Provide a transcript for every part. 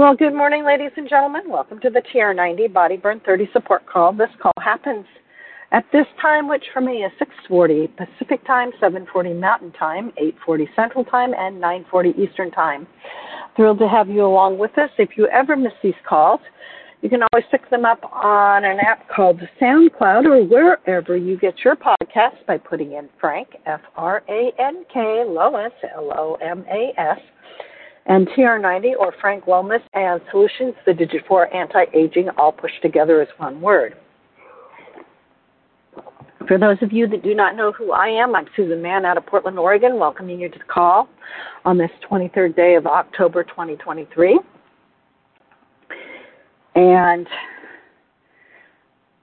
Well, good morning, ladies and gentlemen. Welcome to the TR90 Body Burn 30 support call. This call happens at this time, which for me is 6:40 Pacific Time, 7:40 Mountain Time, 8:40 Central Time, and 9:40 Eastern Time. Thrilled to have you along with us. If you ever miss these calls, you can always pick them up on an app called SoundCloud or wherever you get your podcasts by putting in Frank F R A N K Lomas L O M A S and TR90 or Frank Wellness and Solutions, the Digit 4 Anti-Aging, all pushed together as one word. For those of you that do not know who I am, I'm Susan Mahon out of Portland, Oregon, welcoming you to the call on this 23rd day of October 2023. And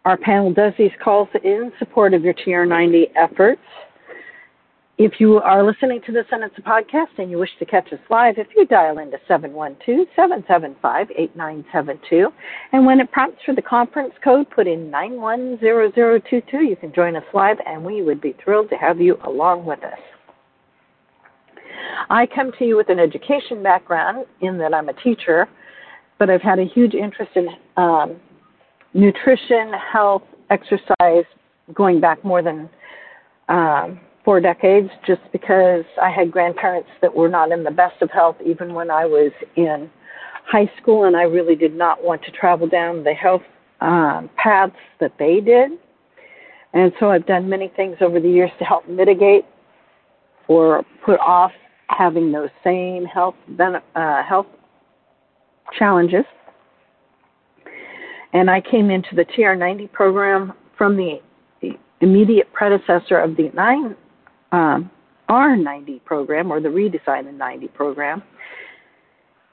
our panel does these calls in support of your TR90 efforts. If you are listening to it's a podcast and you wish to catch us live, if you dial into 712-775-8972, and when it prompts for the conference code, put in 910022, you can join us live and we would be thrilled to have you along with us. I come to you with an education background in that I'm a teacher, but I've had a huge interest in um, nutrition, health, exercise, going back more than um, four decades just because I had grandparents that were not in the best of health even when I was in high school, and I really did not want to travel down the health um, paths that they did. And so I've done many things over the years to help mitigate or put off having those same health uh, health challenges. And I came into the TR90 program from the immediate predecessor of the nine um, R90 program or the Redesign the 90 program.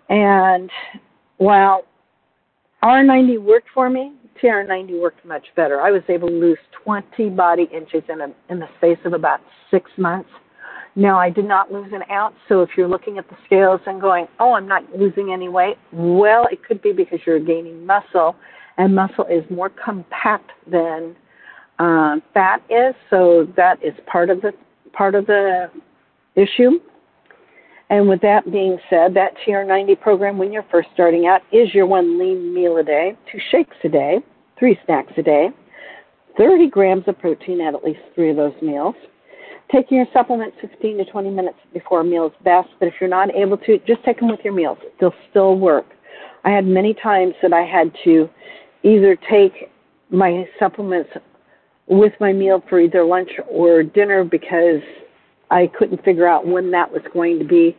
And while R90 worked for me, TR90 worked much better. I was able to lose 20 body inches in, a, in the space of about six months. Now, I did not lose an ounce, so if you're looking at the scales and going, oh, I'm not losing any weight, well, it could be because you're gaining muscle, and muscle is more compact than uh, fat is, so that is part of the part of the issue. And with that being said, that TR90 program, when you're first starting out, is your one lean meal a day, two shakes a day, three snacks a day, 30 grams of protein at at least three of those meals. Taking your supplements 15 to 20 minutes before a meal is best, but if you're not able to, just take them with your meals. They'll still work. I had many times that I had to either take my supplements with my meal for either lunch or dinner because I couldn't figure out when that was going to be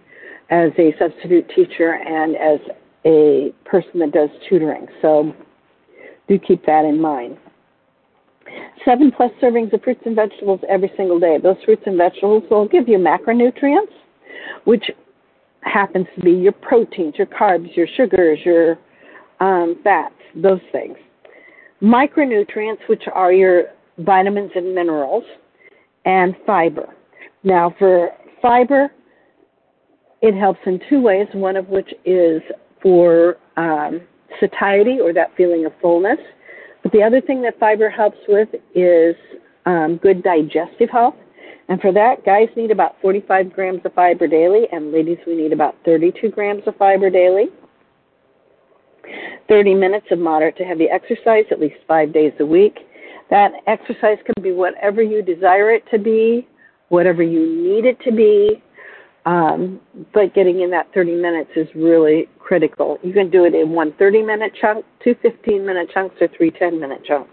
as a substitute teacher and as a person that does tutoring. So do keep that in mind. Seven plus servings of fruits and vegetables every single day. Those fruits and vegetables will give you macronutrients, which happens to be your proteins, your carbs, your sugars, your um, fats, those things. Micronutrients, which are your vitamins and minerals, and fiber. Now, for fiber, it helps in two ways, one of which is for um, satiety or that feeling of fullness. But the other thing that fiber helps with is um, good digestive health. And for that, guys need about 45 grams of fiber daily, and ladies, we need about 32 grams of fiber daily. 30 minutes of moderate to heavy exercise at least five days a week. That exercise can be whatever you desire it to be, whatever you need it to be, um, but getting in that 30 minutes is really critical. You can do it in one 30 minute chunk, two 15 minute chunks, or three 10 minute chunks,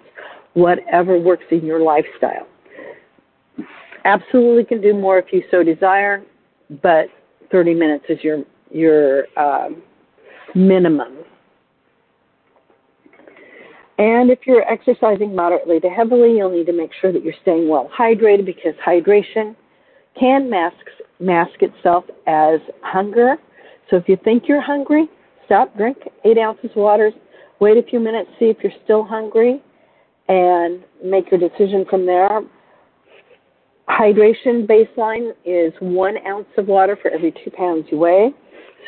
whatever works in your lifestyle. Absolutely can do more if you so desire, but 30 minutes is your your um, minimum and if you're exercising moderately to heavily, you'll need to make sure that you're staying well hydrated because hydration can mask, mask itself as hunger. So if you think you're hungry, stop, drink eight ounces of water, wait a few minutes, see if you're still hungry, and make your decision from there. Hydration baseline is one ounce of water for every two pounds you weigh.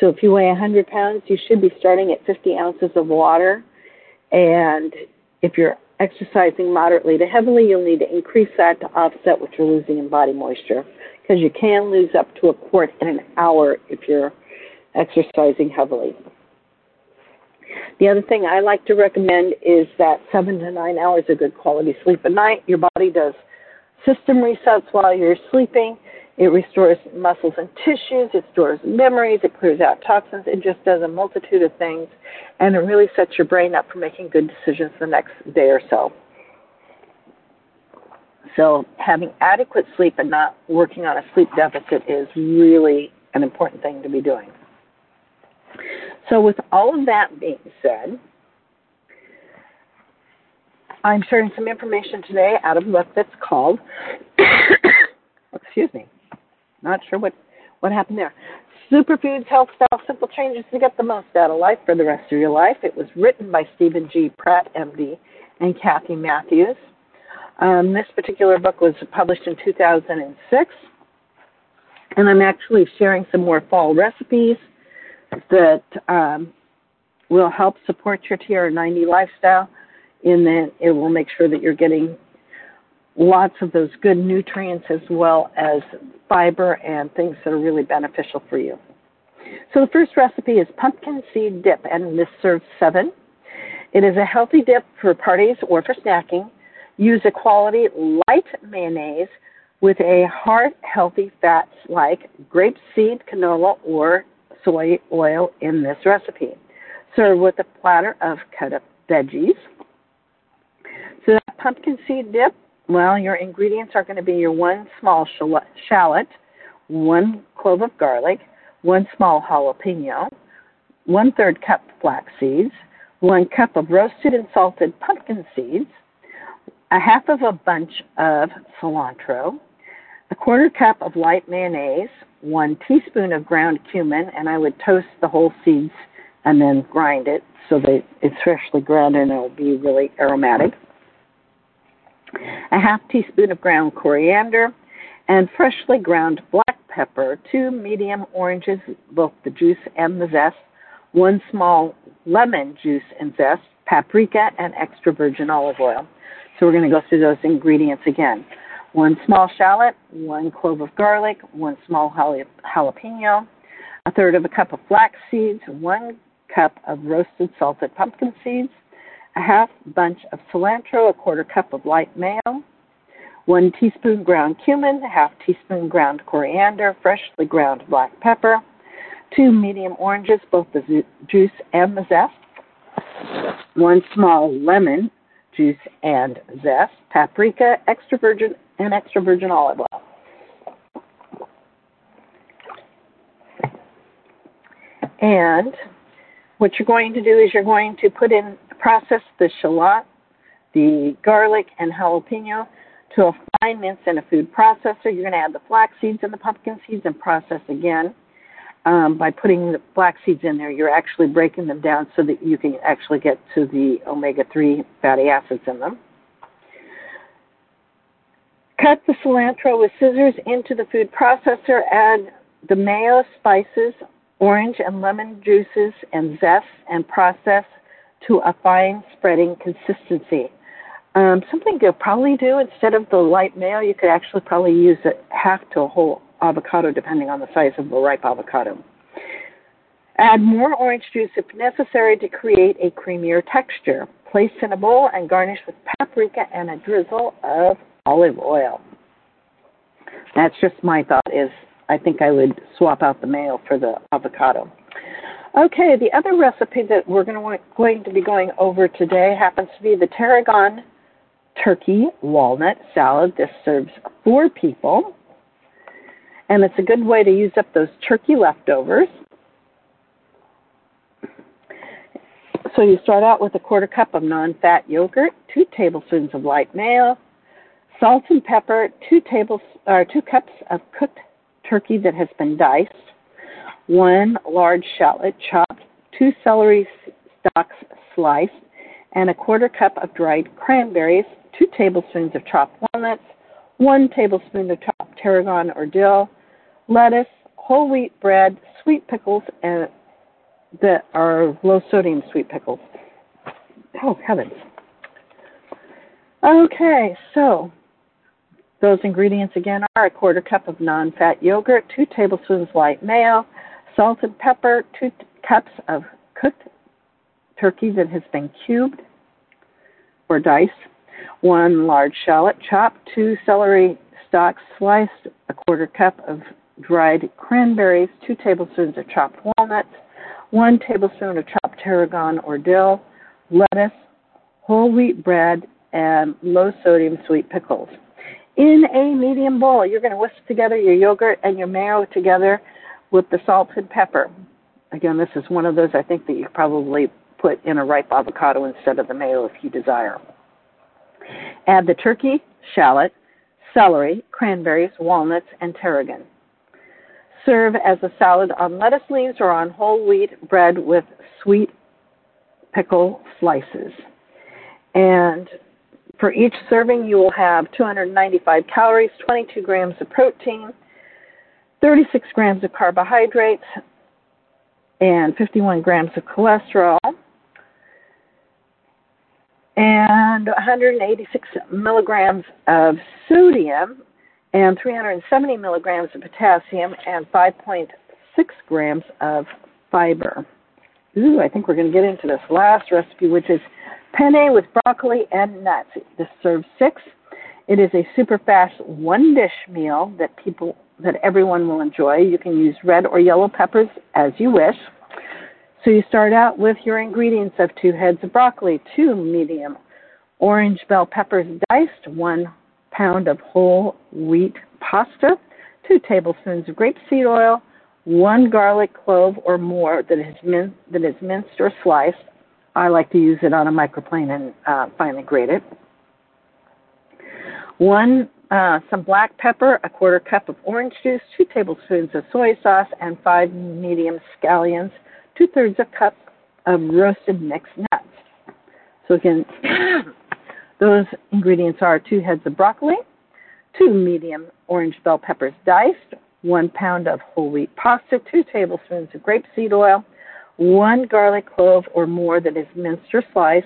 So if you weigh 100 pounds, you should be starting at 50 ounces of water and if you're exercising moderately to heavily, you'll need to increase that to offset what you're losing in body moisture because you can lose up to a quart in an hour if you're exercising heavily. The other thing I like to recommend is that seven to nine hours of good quality sleep a night. Your body does system resets while you're sleeping. It restores muscles and tissues. It stores memories. It clears out toxins. It just does a multitude of things. And it really sets your brain up for making good decisions the next day or so. So, having adequate sleep and not working on a sleep deficit is really an important thing to be doing. So, with all of that being said, I'm sharing some information today out of a book that's called, excuse me, not sure what, what happened there. Superfoods, Health Style, Simple Changes to Get the Most Out of Life for the Rest of Your Life. It was written by Steven G. Pratt, MD, and Kathy Matthews. Um, this particular book was published in 2006, and I'm actually sharing some more fall recipes that um, will help support your TR90 lifestyle in that it will make sure that you're getting lots of those good nutrients as well as fiber and things that are really beneficial for you. So the first recipe is pumpkin seed dip, and this serves seven. It is a healthy dip for parties or for snacking. Use a quality light mayonnaise with a heart healthy fats like grapeseed, canola, or soy oil in this recipe. Serve with a platter of cut up veggies. So that pumpkin seed dip, well, your ingredients are going to be your one small shallot, one clove of garlic, one small jalapeno, one third cup flax seeds, one cup of roasted and salted pumpkin seeds, a half of a bunch of cilantro, a quarter cup of light mayonnaise, one teaspoon of ground cumin, and I would toast the whole seeds and then grind it so that it's freshly ground and it'll be really aromatic. A half teaspoon of ground coriander and freshly ground black pepper, two medium oranges, both the juice and the zest, one small lemon juice and zest, paprika, and extra virgin olive oil. So we're going to go through those ingredients again. One small shallot, one clove of garlic, one small jalapeno, a third of a cup of flax seeds, one cup of roasted salted pumpkin seeds, a half bunch of cilantro, a quarter cup of light mayo, one teaspoon ground cumin, a half teaspoon ground coriander, freshly ground black pepper, two medium oranges, both the juice and the zest, one small lemon, juice and zest, paprika, extra virgin and extra virgin olive oil. And what you're going to do is you're going to put in process the shallot, the garlic, and jalapeno to a fine mince in a food processor. You're going to add the flax seeds and the pumpkin seeds and process again. Um, by putting the flax seeds in there, you're actually breaking them down so that you can actually get to the omega 3 fatty acids in them. Cut the cilantro with scissors into the food processor. Add the mayo, spices, orange and lemon juices, and zest, and process to a fine spreading consistency. Um, something could probably do instead of the light mayo, you could actually probably use a half to a whole avocado, depending on the size of the ripe avocado. Add more orange juice if necessary to create a creamier texture. Place in a bowl and garnish with paprika and a drizzle of olive oil. That's just my thought is I think I would swap out the mayo for the avocado. Okay, the other recipe that we're going to, going to be going over today happens to be the tarragon turkey walnut salad. This serves four people, and it's a good way to use up those turkey leftovers. So you start out with a quarter cup of non-fat yogurt, two tablespoons of light mayo, salt and pepper, two tables or two cups of cooked turkey that has been diced, one large shallot chopped, two celery stalks sliced, and a quarter cup of dried cranberries, two tablespoons of chopped walnuts, one tablespoon of chopped tarragon or dill, lettuce, whole wheat bread, sweet pickles, and that are low sodium sweet pickles. Oh heavens. Okay, so those ingredients again are a quarter cup of non fat yogurt, two tablespoons light mayo, salt and pepper, two cups of cooked turkey that has been cubed or diced, one large shallot chopped, two celery stalks sliced, a quarter cup of dried cranberries, two tablespoons of chopped walnuts, one tablespoon of chopped tarragon or dill, lettuce, whole wheat bread, and low sodium sweet pickles. In a medium bowl, you're going to whisk together your yogurt and your mayo together with the salt and pepper. Again, this is one of those I think that you probably put in a ripe avocado instead of the mayo if you desire. Add the turkey, shallot, celery, cranberries, walnuts, and tarragon. Serve as a salad on lettuce leaves or on whole wheat bread with sweet pickle slices. And for each serving, you will have 295 calories, 22 grams of protein, 36 grams of carbohydrates, and 51 grams of cholesterol, and 186 milligrams of sodium, and 370 milligrams of potassium, and 5.6 grams of fiber. Ooh, I think we're going to get into this last recipe, which is Penne with broccoli and nuts. This serves six. It is a super fast one dish meal that people that everyone will enjoy. You can use red or yellow peppers as you wish. So you start out with your ingredients of two heads of broccoli, two medium orange bell peppers diced, one pound of whole wheat pasta, two tablespoons of grapeseed oil, one garlic clove or more that is, min- that is minced or sliced, I like to use it on a microplane and uh, finely grate it. One, uh, some black pepper, a quarter cup of orange juice, two tablespoons of soy sauce, and five medium scallions, two thirds of a cup of roasted mixed nuts. So again, those ingredients are two heads of broccoli, two medium orange bell peppers diced, one pound of whole wheat pasta, two tablespoons of grapeseed oil, one garlic clove or more that is minced or sliced,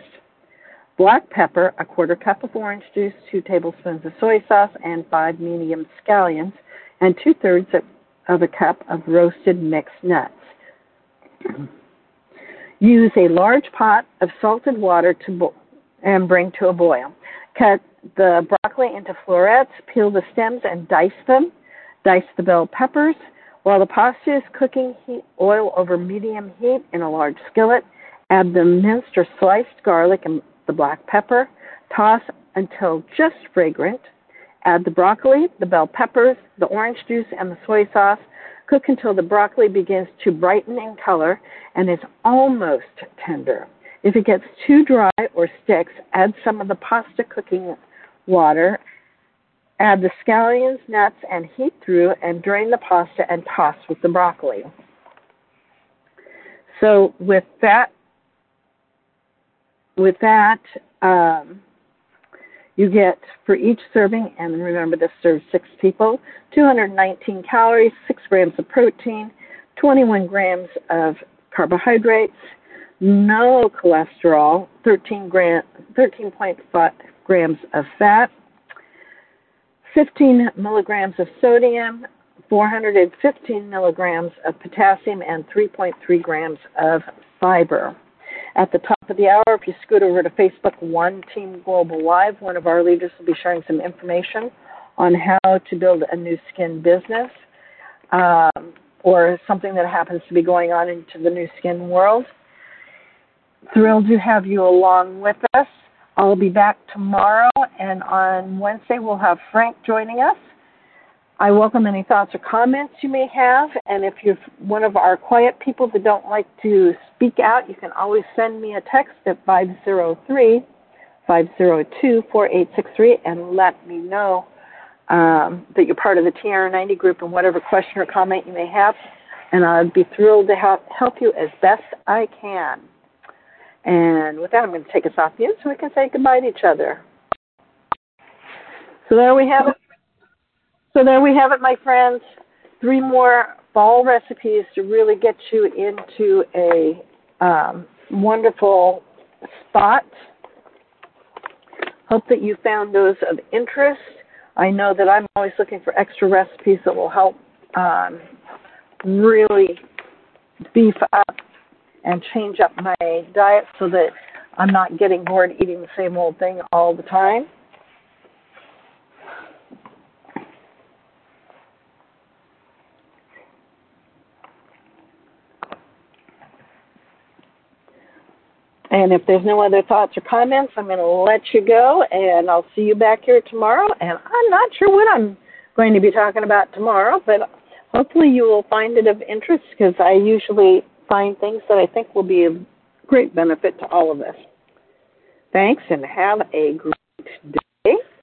black pepper, a quarter cup of orange juice, two tablespoons of soy sauce, and five medium scallions, and two thirds of a cup of roasted mixed nuts. Use a large pot of salted water to bo- and bring to a boil. Cut the broccoli into florets, peel the stems and dice them. Dice the bell peppers, while the pasta is cooking, heat oil over medium heat in a large skillet. Add the minced or sliced garlic and the black pepper. Toss until just fragrant. Add the broccoli, the bell peppers, the orange juice, and the soy sauce. Cook until the broccoli begins to brighten in color and is almost tender. If it gets too dry or sticks, add some of the pasta cooking water Add the scallions, nuts, and heat through and drain the pasta and toss with the broccoli. So with that, with that, um, you get for each serving, and remember this serves six people, 219 calories, 6 grams of protein, 21 grams of carbohydrates, no cholesterol, 13 gram, 13.5 grams of fat, 15 milligrams of sodium, 415 milligrams of potassium, and 3.3 grams of fiber. At the top of the hour, if you scoot over to Facebook One Team Global Live, one of our leaders will be sharing some information on how to build a Nu Skin business um, or something that happens to be going on into the Nu Skin world. Thrilled to have you along with us. I'll be back tomorrow, and on Wednesday we'll have Frank joining us. I welcome any thoughts or comments you may have, and if you're one of our quiet people that don't like to speak out, you can always send me a text at 503 502 4863 and let me know um, that you're part of the TR90 group and whatever question or comment you may have, and I'd be thrilled to help, help you as best I can. And with that, I'm going to take us off mute so we can say goodbye to each other. So there we have it. So there we have it, my friends. Three more fall recipes to really get you into a um, wonderful spot. Hope that you found those of interest. I know that I'm always looking for extra recipes that will help um, really beef up and change up my diet so that I'm not getting bored eating the same old thing all the time. And if there's no other thoughts or comments, I'm going to let you go, and I'll see you back here tomorrow. And I'm not sure what I'm going to be talking about tomorrow, but hopefully you will find it of interest because I usually find things that I think will be of great benefit to all of us. Thanks, and have a great